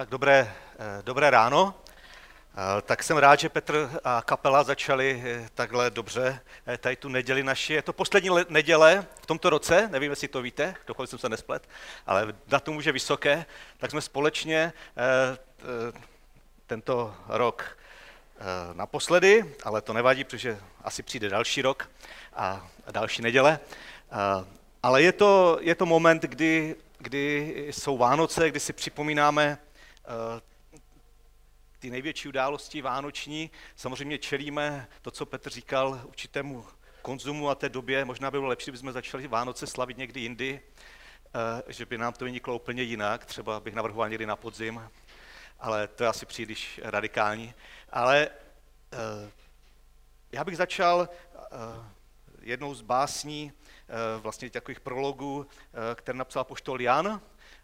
Tak dobré, eh, dobré ráno. Eh, tak jsem rád, že Petr a kapela začali eh, takhle dobře tady tu neděli naši. Je to poslední neděle v tomto roce, nevím, jestli to víte, dokud jsem se nesplet, ale datum už je vysoké, tak jsme společně tento rok naposledy, ale to nevadí, protože asi přijde další rok a další neděle. Ale je to, je to moment, kdy, kdy jsou Vánoce, kdy si připomínáme ty největší události vánoční. Samozřejmě čelíme to, co Petr říkal, určitému konzumu a té době. Možná by bylo lepší, kdybychom začali Vánoce slavit někdy jindy, eh, že by nám to vyniklo úplně jinak. Třeba bych navrhoval někdy na podzim, ale to je asi příliš radikální. Ale eh, já bych začal jednou z básní, vlastně takových prologů, které napsal poštol Jan,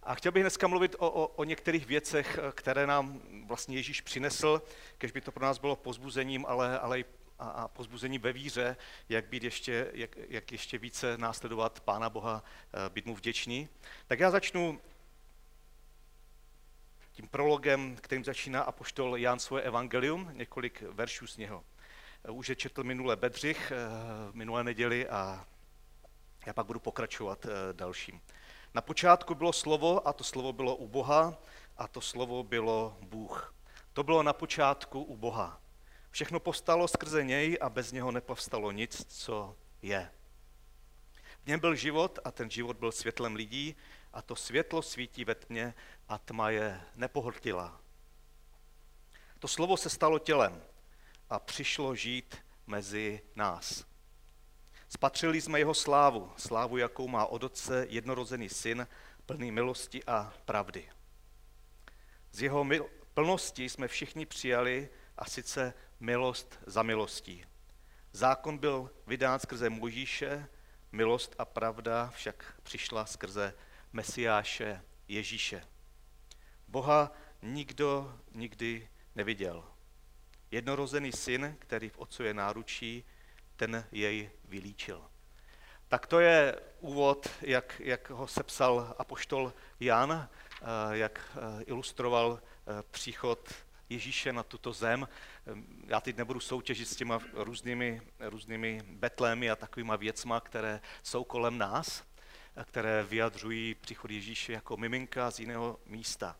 a chtěl bych dneska mluvit o, o, o některých věcech, eh, které nám vlastně Ježíš přinesl, kež by to pro nás bylo pozbuzením, ale, ale i a, a pozbuzením ve víře, jak, být ještě, jak, jak ještě více následovat Pána Boha, eh, být mu vděčný. Tak já začnu tím prologem, kterým začíná apoštol Jan svoje evangelium, několik veršů z něho. Eh, už je četl minule Bedřich, minulé neděli a já pak budu pokračovat dalším. Na počátku bylo slovo a to slovo bylo u Boha a to slovo bylo Bůh. To bylo na počátku u Boha. Všechno povstalo skrze něj a bez něho nepovstalo nic, co je. V něm byl život a ten život byl světlem lidí a to světlo svítí ve tmě a tma je nepohltila. To slovo se stalo tělem a přišlo žít mezi nás. Spatřili jsme jeho slávu, slávu, jakou má od otce jednorozený syn, plný milosti a pravdy. Z jeho mil- plnosti jsme všichni přijali a sice milost za milostí. Zákon byl vydán skrze Mojžíše, milost a pravda však přišla skrze Mesiáše Ježíše. Boha nikdo nikdy neviděl. Jednorozený syn, který v otcově náručí, ten jej vylíčil. Tak to je úvod, jak, jak ho sepsal apoštol Jan, eh, jak eh, ilustroval eh, příchod Ježíše na tuto zem. Já teď nebudu soutěžit s těma různými, různými betlémy a takovýma věcma, které jsou kolem nás, které vyjadřují příchod Ježíše jako miminka z jiného místa.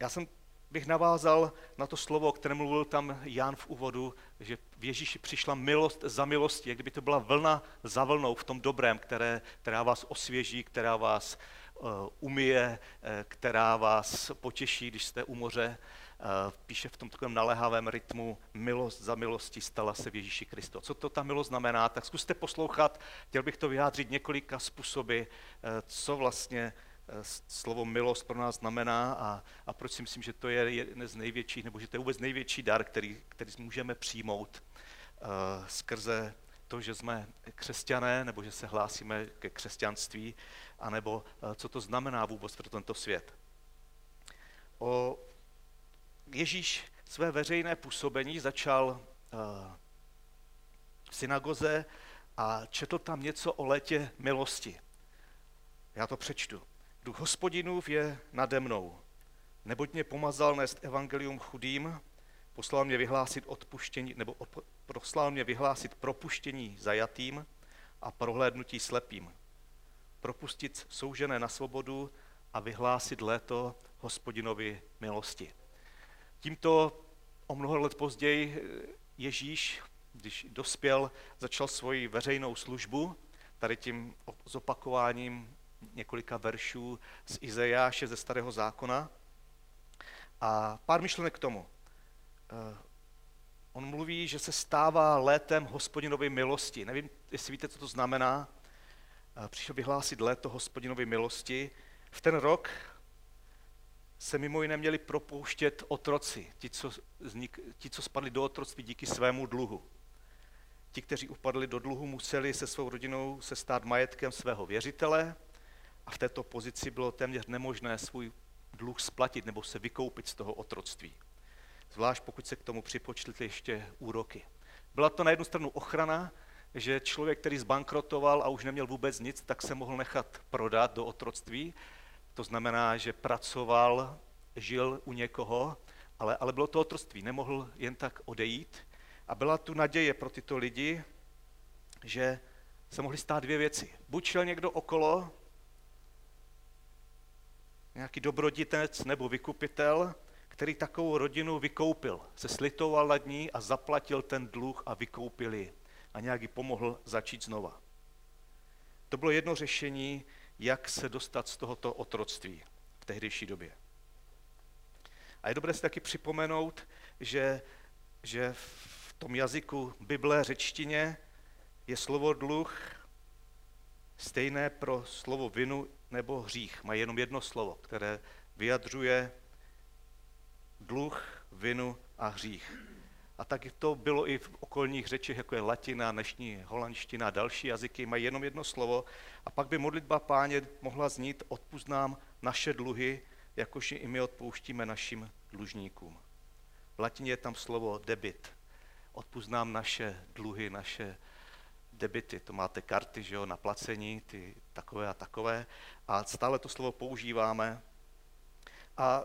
Já jsem bych navázal na to slovo, o kterém mluvil tam Jan v úvodu, že v Ježíši přišla milost za milostí, jak kdyby to byla vlna za vlnou v tom dobrém, které, která vás osvěží, která vás uh, umije, uh, která vás potěší, když jste u moře. Uh, píše v tom takovém naléhavém rytmu, milost za milostí stala se v Ježíši Kristo. Co to ta milost znamená, tak zkuste poslouchat, chtěl bych to vyjádřit několika způsoby, co vlastně slovo milost pro nás znamená a, a proč si myslím, že to je jeden z největších, nebo že to je vůbec největší dar, který, který můžeme přijmout uh, skrze to, že jsme křesťané, nebo že se hlásíme ke křesťanství, anebo uh, co to znamená vůbec pro tento svět. O Ježíš své veřejné působení začal uh, v synagoze a četl tam něco o letě milosti. Já to přečtu. Duch hospodinův je nade mnou, neboť mě pomazal nést evangelium chudým, poslal mě vyhlásit odpuštění, nebo poslal mě vyhlásit propuštění zajatým a prohlédnutí slepým, propustit soužené na svobodu a vyhlásit léto hospodinovi milosti. Tímto o mnoho let později Ježíš, když dospěl, začal svoji veřejnou službu, tady tím zopakováním několika veršů z Izajáše ze Starého zákona. A pár myšlenek k tomu. Eh, on mluví, že se stává létem hospodinovy milosti. Nevím, jestli víte, co to znamená. Eh, přišel vyhlásit léto hospodinovy milosti. V ten rok se mimo jiné měli propouštět otroci, ti co, znik, ti, co spadli do otroctví díky svému dluhu. Ti, kteří upadli do dluhu, museli se svou rodinou se stát majetkem svého věřitele, a v této pozici bylo téměř nemožné svůj dluh splatit nebo se vykoupit z toho otroctví. Zvlášť pokud se k tomu připočtili ještě úroky. Byla to na jednu stranu ochrana, že člověk, který zbankrotoval a už neměl vůbec nic, tak se mohl nechat prodat do otroctví. To znamená, že pracoval žil u někoho, ale, ale bylo to otroství, nemohl jen tak odejít. A byla tu naděje pro tyto lidi, že se mohly stát dvě věci. Buď šel někdo okolo, nějaký dobroditec nebo vykupitel, který takovou rodinu vykoupil, se slitoval nad ní a zaplatil ten dluh a vykoupil ji a nějak ji pomohl začít znova. To bylo jedno řešení, jak se dostat z tohoto otroctví v tehdejší době. A je dobré si taky připomenout, že, že v tom jazyku Bible, řečtině, je slovo dluh stejné pro slovo vinu nebo hřích. Má jenom jedno slovo, které vyjadřuje dluh, vinu a hřích. A tak to bylo i v okolních řečích, jako je latina, dnešní holandština a další jazyky, mají jenom jedno slovo. A pak by modlitba páně mohla znít, odpust nám naše dluhy, jakož i my odpouštíme našim dlužníkům. V latině je tam slovo debit. Odpust nám naše dluhy, naše debity. To máte karty, že jo, na placení, ty takové a takové. A stále to slovo používáme. A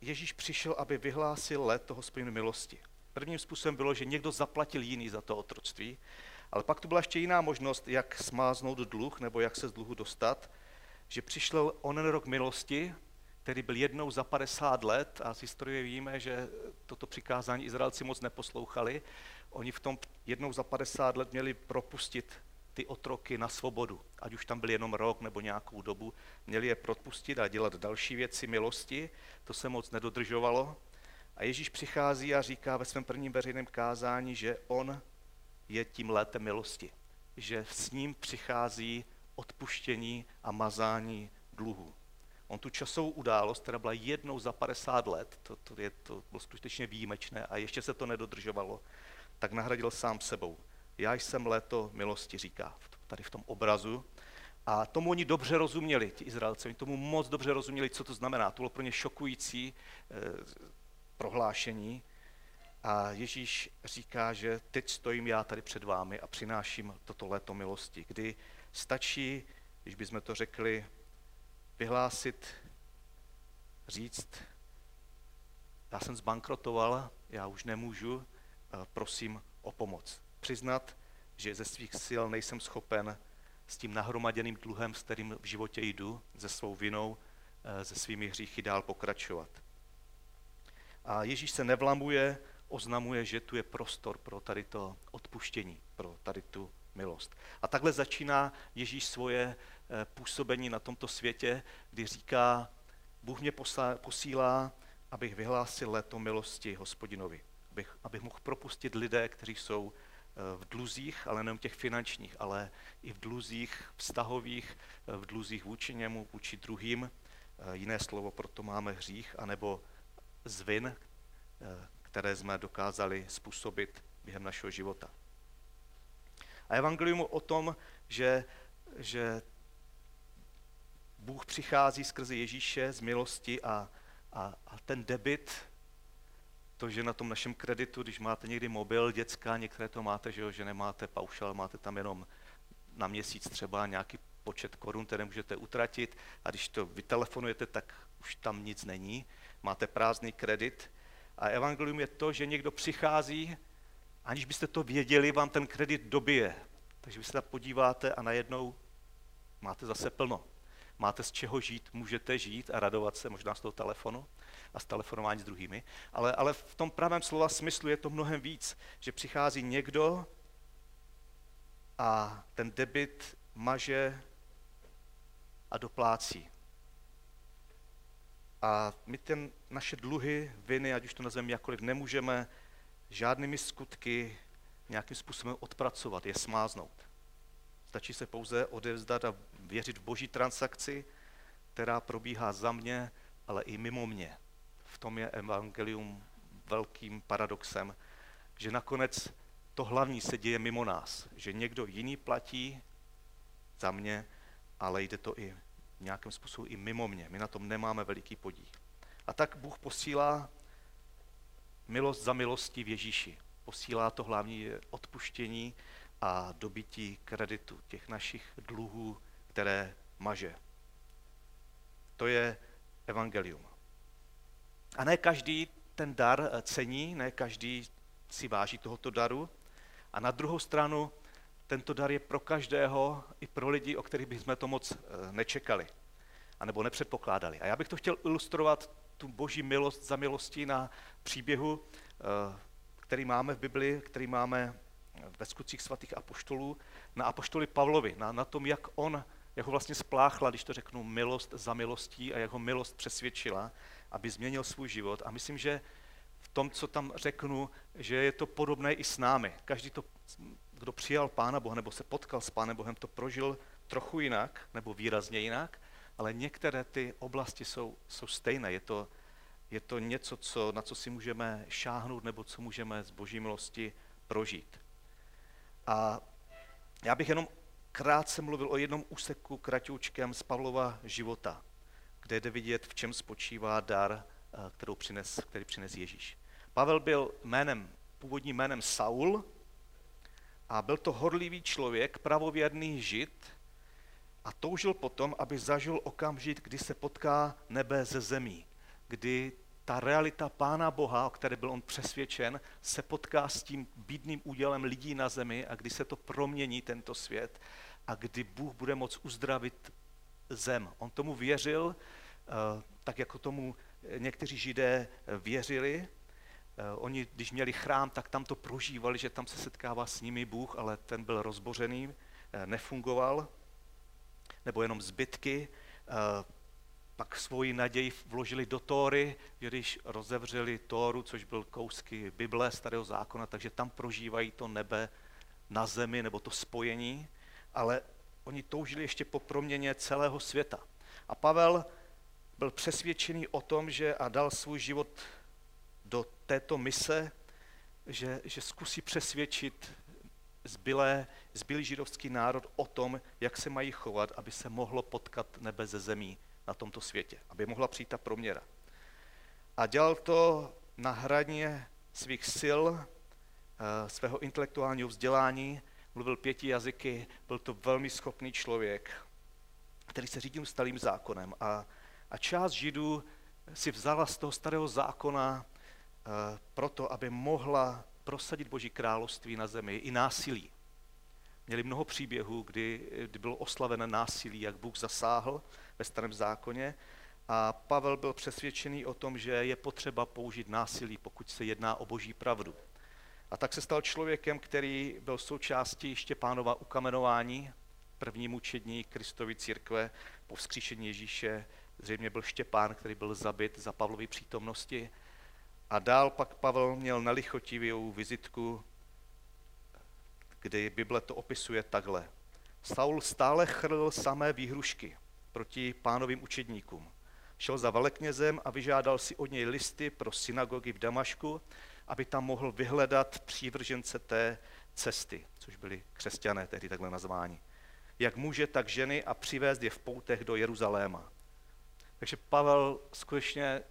Ježíš přišel, aby vyhlásil let toho hospodinu milosti. Prvním způsobem bylo, že někdo zaplatil jiný za to otroctví, ale pak tu byla ještě jiná možnost, jak smáznout dluh nebo jak se z dluhu dostat, že přišel onen rok milosti, který byl jednou za 50 let a z historie víme, že toto přikázání Izraelci moc neposlouchali. Oni v tom jednou za 50 let měli propustit ty otroky na svobodu, ať už tam byl jenom rok nebo nějakou dobu, měli je propustit a dělat další věci milosti, to se moc nedodržovalo. A Ježíš přichází a říká ve svém prvním veřejném kázání, že on je tím létem milosti, že s ním přichází odpuštění a mazání dluhu. On tu časovou událost, která byla jednou za 50 let, to, to, je, to bylo skutečně výjimečné a ještě se to nedodržovalo, tak nahradil sám sebou. Já jsem léto milosti, říká tady v tom obrazu. A tomu oni dobře rozuměli, ti Izraelci, oni tomu moc dobře rozuměli, co to znamená. To bylo pro ně šokující eh, prohlášení. A Ježíš říká, že teď stojím já tady před vámi a přináším toto léto milosti, kdy stačí, když bychom to řekli, vyhlásit, říct, já jsem zbankrotoval, já už nemůžu, prosím o pomoc přiznat, že ze svých sil nejsem schopen s tím nahromaděným dluhem, s kterým v životě jdu, ze svou vinou, eh, se svými hříchy dál pokračovat. A Ježíš se nevlamuje, oznamuje, že tu je prostor pro tady to odpuštění, pro tady tu milost. A takhle začíná Ježíš svoje eh, působení na tomto světě, kdy říká, Bůh mě posílá, abych vyhlásil léto milosti hospodinovi, abych, abych mohl propustit lidé, kteří jsou v dluzích, ale nejen těch finančních, ale i v dluzích vztahových, v dluzích vůči němu, vůči druhým. Jiné slovo proto máme hřích, anebo zvin, které jsme dokázali způsobit během našeho života. A evangelium o tom, že, že Bůh přichází skrze Ježíše z milosti a, a, a ten debit to, že na tom našem kreditu, když máte někdy mobil, dětská, některé to máte, že, jo, že nemáte paušal, máte tam jenom na měsíc třeba nějaký počet korun, které můžete utratit a když to vytelefonujete, tak už tam nic není, máte prázdný kredit. A evangelium je to, že někdo přichází, aniž byste to věděli, vám ten kredit dobije. Takže vy se tam podíváte a najednou máte zase plno. Máte z čeho žít, můžete žít a radovat se možná z toho telefonu a z telefonování s druhými, ale, ale v tom pravém slova smyslu je to mnohem víc, že přichází někdo a ten debit maže a doplácí. A my ten naše dluhy, viny, ať už to nazveme jakkoliv, nemůžeme žádnými skutky nějakým způsobem odpracovat, je smáznout. Stačí se pouze odevzdat a věřit v boží transakci, která probíhá za mě, ale i mimo mě v tom je evangelium velkým paradoxem, že nakonec to hlavní se děje mimo nás, že někdo jiný platí za mě, ale jde to i nějakým způsobem i mimo mě. My na tom nemáme veliký podíl. A tak Bůh posílá milost za milostí v Ježíši. Posílá to hlavní odpuštění a dobití kreditu těch našich dluhů, které maže. To je evangelium. A ne každý ten dar cení, ne každý si váží tohoto daru. A na druhou stranu, tento dar je pro každého, i pro lidi, o kterých bychom to moc eh, nečekali, anebo nepředpokládali. A já bych to chtěl ilustrovat, tu boží milost za milostí na příběhu, eh, který máme v Biblii, který máme ve skutcích svatých apoštolů, na apoštoli Pavlovi, na, na tom, jak on, jak ho vlastně spláchla, když to řeknu, milost za milostí a jak ho milost přesvědčila, aby změnil svůj život. A myslím, že v tom, co tam řeknu, že je to podobné i s námi. Každý to, kdo přijal Pána Boha nebo se potkal s Pánem Bohem, to prožil trochu jinak nebo výrazně jinak, ale některé ty oblasti jsou, jsou stejné. Je to, je to něco, co, na co si můžeme šáhnout nebo co můžeme z boží milosti prožít. A já bych jenom krátce mluvil o jednom úseku kratoučkem z Pavlova života, kde jde vidět, v čem spočívá dar, eh, kterou přines, který přines Ježíš. Pavel byl jménem, původním jménem Saul a byl to horlivý člověk, pravověrný žid a toužil potom, aby zažil okamžik, kdy se potká nebe ze zemí, kdy ta realita Pána Boha, o které byl on přesvědčen, se potká s tím bídným údělem lidí na zemi a kdy se to promění, tento svět, a kdy Bůh bude moct uzdravit zem. On tomu věřil, eh, tak jako tomu někteří židé věřili. Eh, oni, když měli chrám, tak tam to prožívali, že tam se setkává s nimi Bůh, ale ten byl rozbořený, eh, nefungoval, nebo jenom zbytky pak svoji naději vložili do Tóry, když rozevřeli Tóru, což byl kousky Bible, starého zákona, takže tam prožívají to nebe na zemi, nebo to spojení, ale oni toužili ještě po proměně celého světa. A Pavel byl přesvědčený o tom, že a dal svůj život do této mise, že, že zkusí přesvědčit zbylé, zbylý židovský národ o tom, jak se mají chovat, aby se mohlo potkat nebe ze zemí na tomto světě, aby mohla přijít ta proměra. A dělal to na hraně svých sil, eh, svého intelektuálního vzdělání, mluvil pěti jazyky, byl to velmi schopný člověk, který se řídil starým zákonem. A, a část židů si vzala z toho starého zákona uh, proto, aby mohla prosadit Boží království na zemi i násilí. Měli mnoho příběhů, kdy, kdy bylo oslavené násilí, jak Bůh zasáhl ve starém zákoně. A Pavel byl přesvědčený o tom, že je potřeba použít násilí, pokud se jedná o boží pravdu. A tak se stal člověkem, který byl součástí Štěpánova ukamenování, první mučední Kristovy církve po vzkříšení Ježíše. Zřejmě byl Štěpán, který byl zabit za Pavlovy přítomnosti. A dál pak Pavel měl nelichotivou vizitku, kdy Bible to opisuje takhle. Saul stále chrl samé výhrušky proti pánovým učedníkům. Šel za veleknězem a vyžádal si od něj listy pro synagogy v Damašku, aby tam mohl vyhledat přívržence té cesty, což byli křesťané tehdy takhle nazváni. Jak muže, tak ženy a přivést je v poutech do Jeruzaléma. Takže Pavel skutečně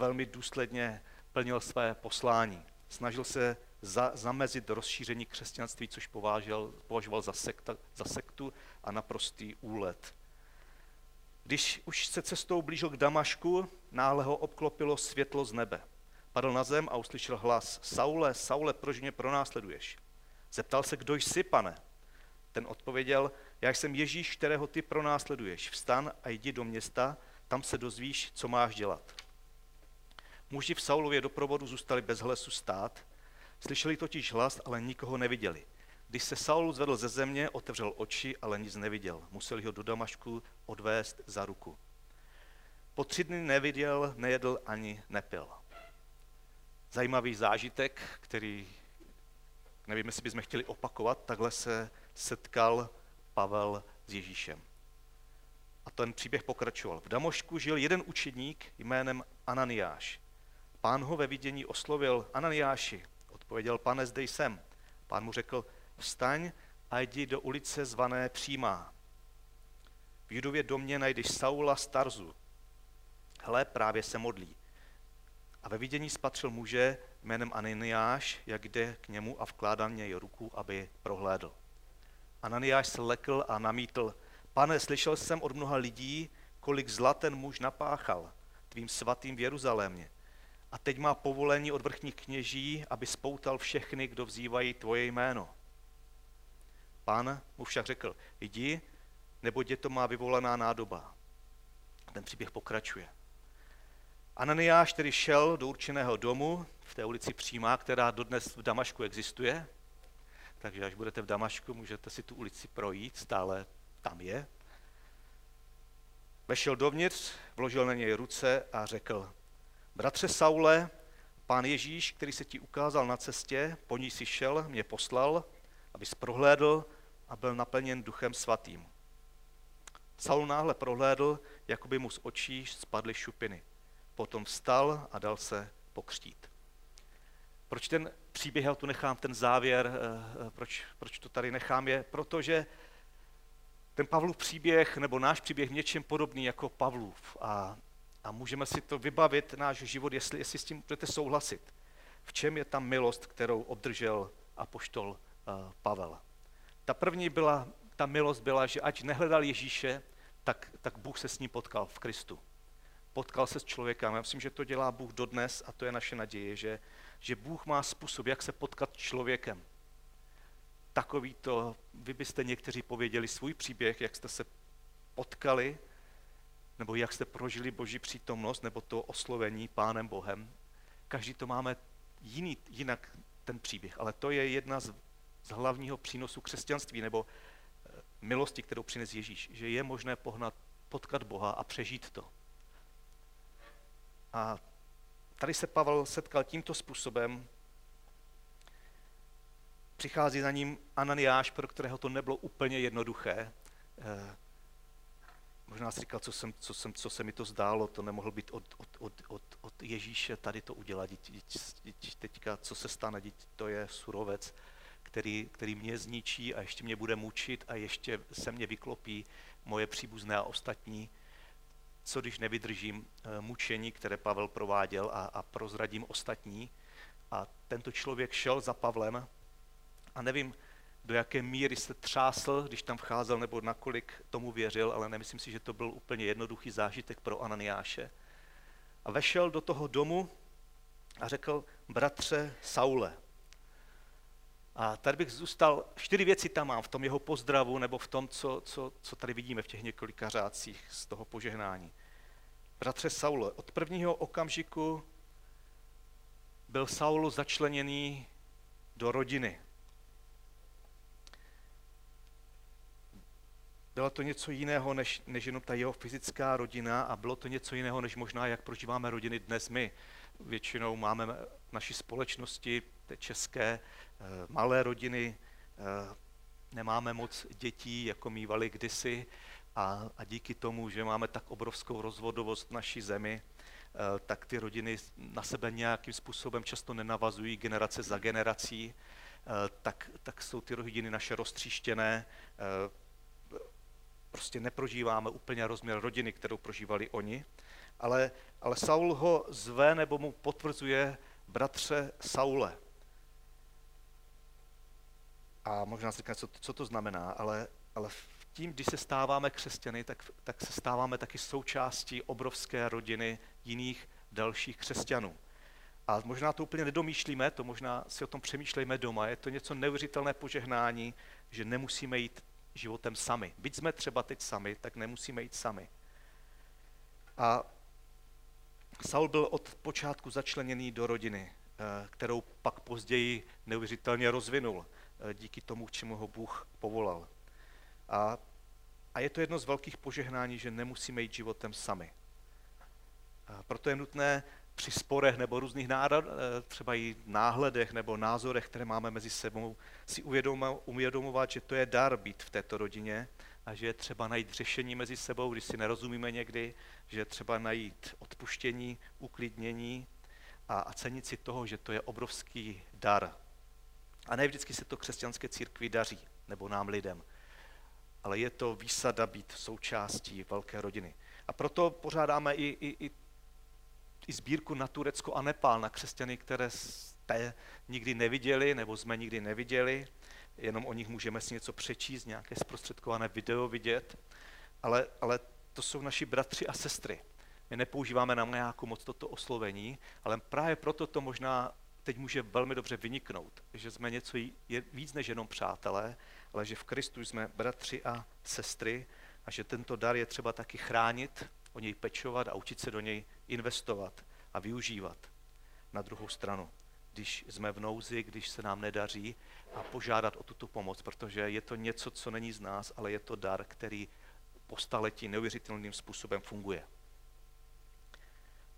velmi důsledně plnil své poslání. Snažil se za, zamezit rozšíření křesťanství, což považoval, považoval za, sekta, za sektu a naprostý úlet. Když už se cestou blížil k Damašku, náhle ho obklopilo světlo z nebe. Padl na zem a uslyšel hlas, Saule, Saule, proč mě pronásleduješ? Zeptal se, kdo jsi, pane? Ten odpověděl, já jsem Ježíš, kterého ty pronásleduješ. Vstan a jdi do města, tam se dozvíš, co máš dělat. Muži v Saulově doprovodu zůstali bez hlasu stát, slyšeli totiž hlas, ale nikoho neviděli. Když se Saul zvedl ze země, otevřel oči, ale nic neviděl. Museli ho do Damašku odvést za ruku. Po tři dny neviděl, nejedl ani nepil. Zajímavý zážitek, který nevím, jestli bychom chtěli opakovat, takhle se setkal Pavel s Ježíšem. A ten příběh pokračoval. V Damošku žil jeden učedník jménem Ananiáš. Pán ho ve vidění oslovil, Ananiáši, odpověděl, pane, zde jsem. Pán mu řekl, vstaň a jdi do ulice zvané Přímá. V Judově domě najdeš Saula Starzu. Hle, právě se modlí. A ve vidění spatřil muže jménem Ananiáš, jak jde k němu a vkládá něj ruku, aby prohlédl. Ananiáš se lekl a namítl, pane, slyšel jsem od mnoha lidí, kolik zla ten muž napáchal tvým svatým v Jeruzalémě. A teď má povolení od vrchních kněží, aby spoutal všechny, kdo vzývají tvoje jméno. Pán mu však řekl, jdi, nebo je to má vyvolaná nádoba. Ten příběh pokračuje. Ananiáš tedy šel do určeného domu v té ulici Přímá, která dodnes v Damašku existuje. Takže až budete v Damašku, můžete si tu ulici projít, stále tam je. Vešel dovnitř, vložil na něj ruce a řekl, bratře Saule, pán Ježíš, který se ti ukázal na cestě, po ní si šel, mě poslal, abys prohlédl a byl naplněn duchem svatým. Saul náhle prohlédl, jako by mu z očí spadly šupiny. Potom vstal a dal se pokřtít. Proč ten příběh, já tu nechám ten závěr, eh, eh, proč, proč to tady nechám, je protože ten Pavlův příběh, nebo náš příběh něčem podobný jako Pavlův. A, a můžeme si to vybavit, náš život, jestli, jestli s tím budete souhlasit. V čem je ta milost, kterou obdržel apoštol uh, Pavel? Ta první byla, ta milost byla, že ať nehledal Ježíše, tak, tak Bůh se s ním potkal v Kristu. Potkal se s člověkem. Já myslím, že to dělá Bůh dodnes a to je naše naděje, že, že Bůh má způsob, jak se potkat člověkem takový to, vy byste někteří pověděli svůj příběh, jak jste se potkali, nebo jak jste prožili Boží přítomnost, nebo to oslovení Pánem Bohem. Každý to máme jiný, jinak ten příběh, ale to je jedna z, z hlavního přínosů křesťanství, nebo eh, milosti, kterou přines Ježíš, že je možné pohnat, potkat Boha a přežít to. A tady se Pavel setkal tímto způsobem, přichází za ním Ananiáš, pro kterého to nebylo úplně jednoduché. Možná si říkal, co, jsem, co, jsem, co se mi to zdálo, to nemohl být od, od, od, od, od Ježíše tady to udělat. teďka, co se stane, to je surovec, který, který mě zničí a ještě mě bude mučit a ještě se mě vyklopí moje příbuzné a ostatní. Co když nevydržím eh, mučení, které Pavel prováděl a, a prozradím ostatní. A tento člověk šel za Pavlem a nevím, do jaké míry se třásl, když tam vcházel, nebo nakolik tomu věřil, ale nemyslím si, že to byl úplně jednoduchý zážitek pro Ananiáše. A vešel do toho domu a řekl, bratře Saule. A tady bych zůstal, čtyři věci tam mám v tom jeho pozdravu, nebo v tom, co, co, co tady vidíme v těch několika řádcích z toho požehnání. Bratře Saule, od prvního okamžiku byl Saul začleněný do rodiny. Bylo to něco jiného, než, než jenom ta jeho fyzická rodina a bylo to něco jiného, než možná, jak prožíváme rodiny dnes my. Většinou máme v naší společnosti, té české, eh, malé rodiny, eh, nemáme moc dětí, jako mývali kdysi a, a díky tomu, že máme tak obrovskou rozvodovost v naší zemi, eh, tak ty rodiny na sebe nějakým způsobem často nenavazují generace za generací, tak, tak jsou ty rodiny naše roztříštěné, prostě neprožíváme úplně rozměr rodiny, kterou prožívali oni, ale, ale Saul ho zve nebo mu potvrzuje bratře Saule. A možná si říkáte, co, co to znamená, ale, ale tím, když se stáváme křesťany, tak, tak se stáváme taky součástí obrovské rodiny jiných dalších křesťanů. A možná to úplně nedomýšlíme, to možná si o tom přemýšlejme doma. Je to něco neuvěřitelné požehnání, že nemusíme jít životem sami. Byť jsme třeba teď sami, tak nemusíme jít sami. A Saul byl od počátku začleněný do rodiny, eh, kterou pak později neuvěřitelně rozvinul eh, díky tomu, k čemu ho Bůh povolal. A, a je to jedno z velkých požehnání, že nemusíme jít životem sami. A proto je nutné při sporech nebo různých nárad, eh, třeba i náhledech nebo názorech, které máme mezi sebou, si uvědomovat, že to je dar být v této rodině a že je třeba najít řešení mezi sebou, když si nerozumíme někdy, že je třeba najít odpuštění, uklidnění a, a cenit si toho, že to je obrovský dar. A ne vždycky se to křesťanské církvi daří, nebo nám lidem, ale je to výsada být součástí velké rodiny. A proto pořádáme i, i, i i sbírku na Turecko a Nepál, na křesťany, které jste nikdy neviděli nebo jsme nikdy neviděli, jenom o nich můžeme si něco přečíst, nějaké zprostředkované video vidět, ale, ale to jsou naši bratři a sestry. My nepoužíváme na nějakou moc toto oslovení, ale právě proto to možná teď může velmi dobře vyniknout, že jsme něco je víc než jenom přátelé, ale že v Kristu jsme bratři a sestry a že tento dar je třeba taky chránit, o něj pečovat a učit se do něj investovat a využívat. Na druhou stranu, když jsme v nouzi, když se nám nedaří, a požádat o tuto pomoc, protože je to něco, co není z nás, ale je to dar, který po staletí neuvěřitelným způsobem funguje.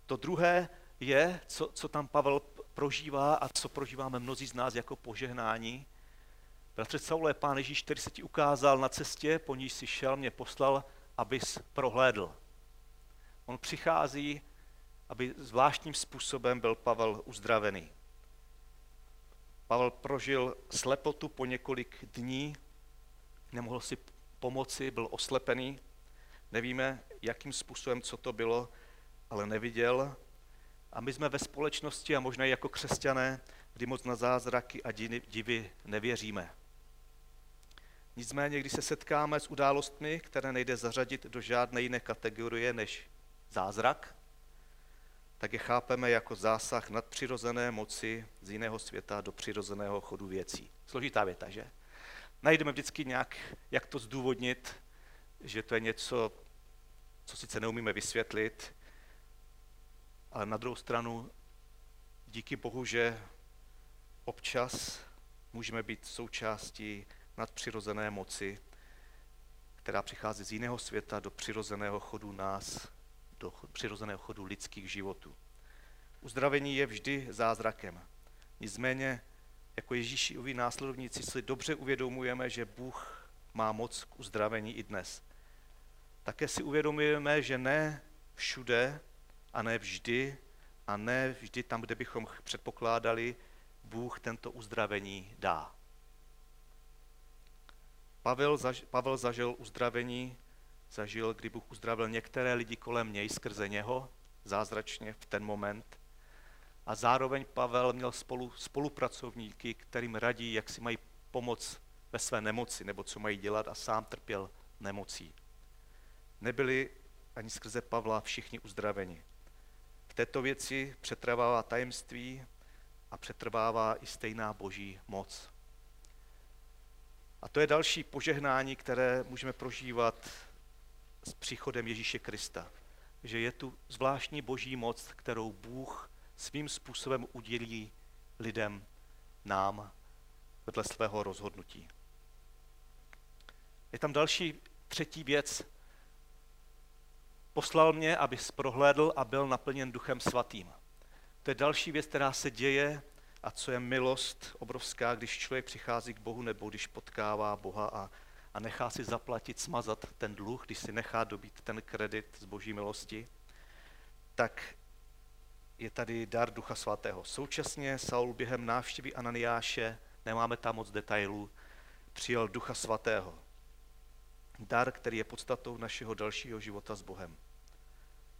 To druhé je, co, co tam Pavel prožívá a co prožíváme mnozí z nás jako požehnání. Bratře Saule, pán Ježíš, který se ti ukázal na cestě, po níž si šel, mě poslal, abys prohlédl. On přichází, aby zvláštním způsobem byl Pavel uzdravený. Pavel prožil slepotu po několik dní, nemohl si pomoci, byl oslepený. Nevíme, jakým způsobem, co to bylo, ale neviděl. A my jsme ve společnosti a možná i jako křesťané, kdy moc na zázraky a divy nevěříme. Nicméně, když se setkáme s událostmi, které nejde zařadit do žádné jiné kategorie než zázrak, tak je chápeme jako zásah nadpřirozené moci z jiného světa do přirozeného chodu věcí. Složitá věta, že? Najdeme vždycky nějak, jak to zdůvodnit, že to je něco, co sice neumíme vysvětlit, ale na druhou stranu díky Bohu, že občas můžeme být součástí nadpřirozené moci, která přichází z jiného světa do přirozeného chodu nás, do přirozeného chodu lidských životů. Uzdravení je vždy zázrakem. Nicméně, jako Ježíšovi následovníci si dobře uvědomujeme, že Bůh má moc k uzdravení i dnes. Také si uvědomujeme, že ne všude a ne vždy a ne vždy tam, kde bychom předpokládali, Bůh tento uzdravení dá. Pavel, zaž, Pavel zažil uzdravení, zažil, kdy Bůh uzdravil některé lidi kolem něj skrze něho, zázračně v ten moment. A zároveň Pavel měl spolu, spolupracovníky, kterým radí, jak si mají pomoct ve své nemoci, nebo co mají dělat a sám trpěl nemocí. Nebyli ani skrze Pavla všichni uzdraveni. V této věci přetrvává tajemství a přetrvává i stejná boží moc. A to je další požehnání, které můžeme prožívat s příchodem Ježíše Krista. Že je tu zvláštní boží moc, kterou Bůh svým způsobem udělí lidem, nám, vedle svého rozhodnutí. Je tam další třetí věc. Poslal mě, abys prohlédl a byl naplněn duchem svatým. To je další věc, která se děje a co je milost obrovská, když člověk přichází k Bohu nebo když potkává Boha a, a nechá si zaplatit, smazat ten dluh, když si nechá dobít ten kredit z boží milosti, tak je tady dar Ducha Svatého. Současně Saul během návštěvy Ananiáše, nemáme tam moc detailů, přijal Ducha Svatého. Dar, který je podstatou našeho dalšího života s Bohem.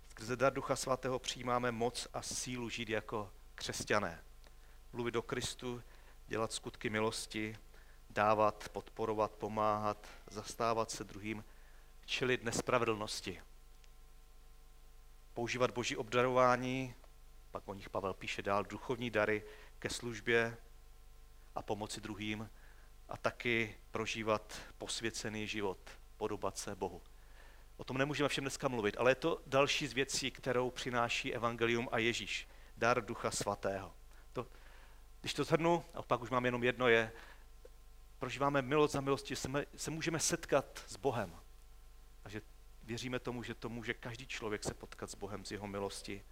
Skrze dar Ducha Svatého přijímáme moc a sílu žít jako křesťané. Mluvit do Kristu, dělat skutky milosti, dávat, podporovat, pomáhat, zastávat se druhým, čelit nespravedlnosti. Používat boží obdarování, pak o nich Pavel píše dál, duchovní dary ke službě a pomoci druhým a taky prožívat posvěcený život, podobat se Bohu. O tom nemůžeme všem dneska mluvit, ale je to další z věcí, kterou přináší Evangelium a Ježíš. Dar Ducha Svatého. To, když to zhrnu, a pak už mám jenom jedno, je, prožíváme milost za milosti, se, se můžeme setkat s Bohem. A že věříme tomu, že to může každý člověk se potkat s Bohem z jeho milosti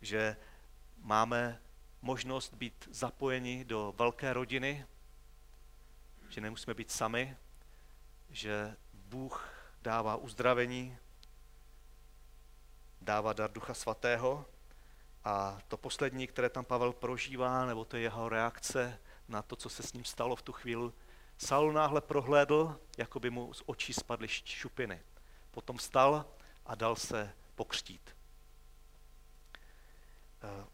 že máme možnost být zapojeni do velké rodiny, že nemusíme být sami, že Bůh dává uzdravení, dává dar Ducha Svatého a to poslední, které tam Pavel prožívá, nebo to je jeho reakce na to, co se s ním stalo v tu chvíli, Saul náhle prohlédl, jako by mu z očí spadly šupiny. Potom vstal a dal se pokřtít. Eh,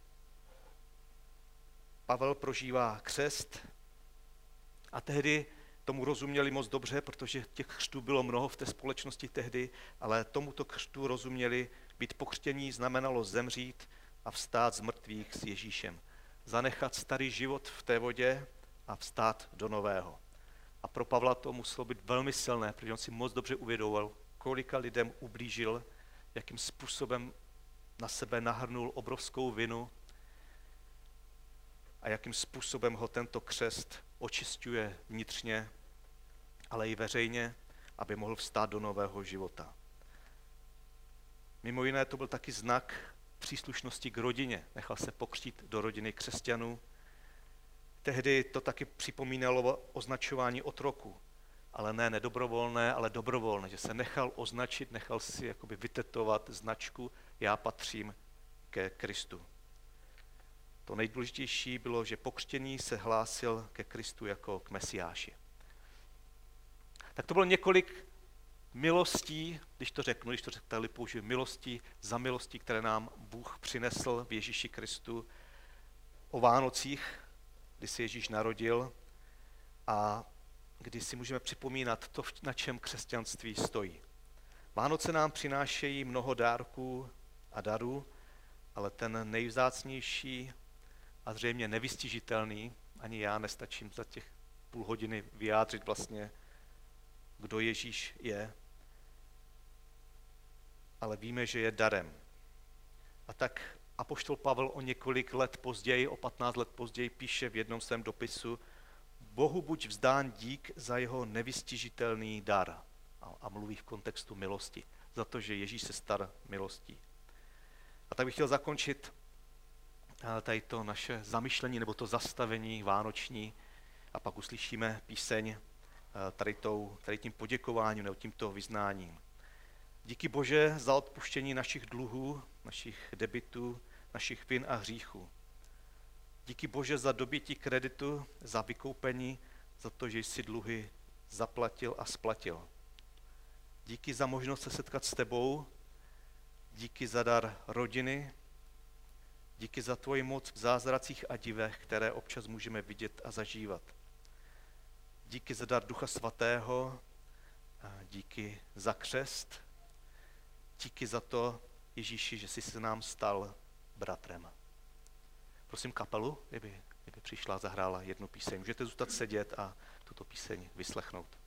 Pavel prožívá křest a tehdy tomu rozuměli moc dobře, protože těch křtů bylo mnoho v té společnosti tehdy, ale tomuto křtu rozuměli, být pokřtění znamenalo zemřít a vstát z mrtvých s Ježíšem. Zanechat starý život v té vodě a vstát do nového. A pro Pavla to muselo být velmi silné, protože on si moc dobře uvědomoval, kolika lidem ublížil, jakým způsobem na sebe nahrnul obrovskou vinu a jakým způsobem ho tento křest očistuje vnitřně, ale i veřejně, aby mohl vstát do nového života. Mimo jiné to byl taky znak příslušnosti k rodině. Nechal se pokřtít do rodiny křesťanů. Tehdy to taky připomínalo označování otroku, ale ne nedobrovolné, ale dobrovolné, že se nechal označit, nechal si jakoby vytetovat značku, já patřím ke Kristu. To nejdůležitější bylo, že pokřtění se hlásil ke Kristu jako k Mesiáši. Tak to bylo několik milostí, když to řeknu, když to řeknu, použiju milostí za milostí, které nám Bůh přinesl v Ježíši Kristu o Vánocích, kdy se Ježíš narodil a kdy si můžeme připomínat to, na čem křesťanství stojí. Vánoce nám přinášejí mnoho dárků a darů, ale ten nejvzácnější a zřejmě nevystižitelný, ani já nestačím za těch půl hodiny vyjádřit vlastně, kdo Ježíš je, ale víme, že je darem. A tak apoštol Pavel o několik let později, o 15 let později, píše v jednom svém dopisu, Bohu buď vzdán dík za jeho nevystižitelný dar. A, mluví v kontextu milosti, za to, že Ježíš se star milostí. A tak bych chtěl zakončit eh, tady to naše zamyšlení nebo to zastavení vánoční a pak uslyšíme píseň eh, tady, tou, tady tím poděkováním nebo tímto vyznáním. Díky Bože za odpuštění našich dluhů, našich debitů, našich vin a hříchů. Díky Bože za dobytí kreditu, za vykoupení, za to, že jsi dluhy zaplatil a splatil. Díky za možnost se setkat s tebou, díky za dar rodiny, díky za tvoji moc v zázracích a divech, které občas můžeme vidět a zažívat. Díky za dar Ducha Svatého, díky za křest, díky za to, Ježíši, že jsi se nám stal bratrem. Prosím kapelu, kdyby, kdyby přišla a zahrála jednu píseň. Můžete zůstat sedět a tuto píseň vyslechnout.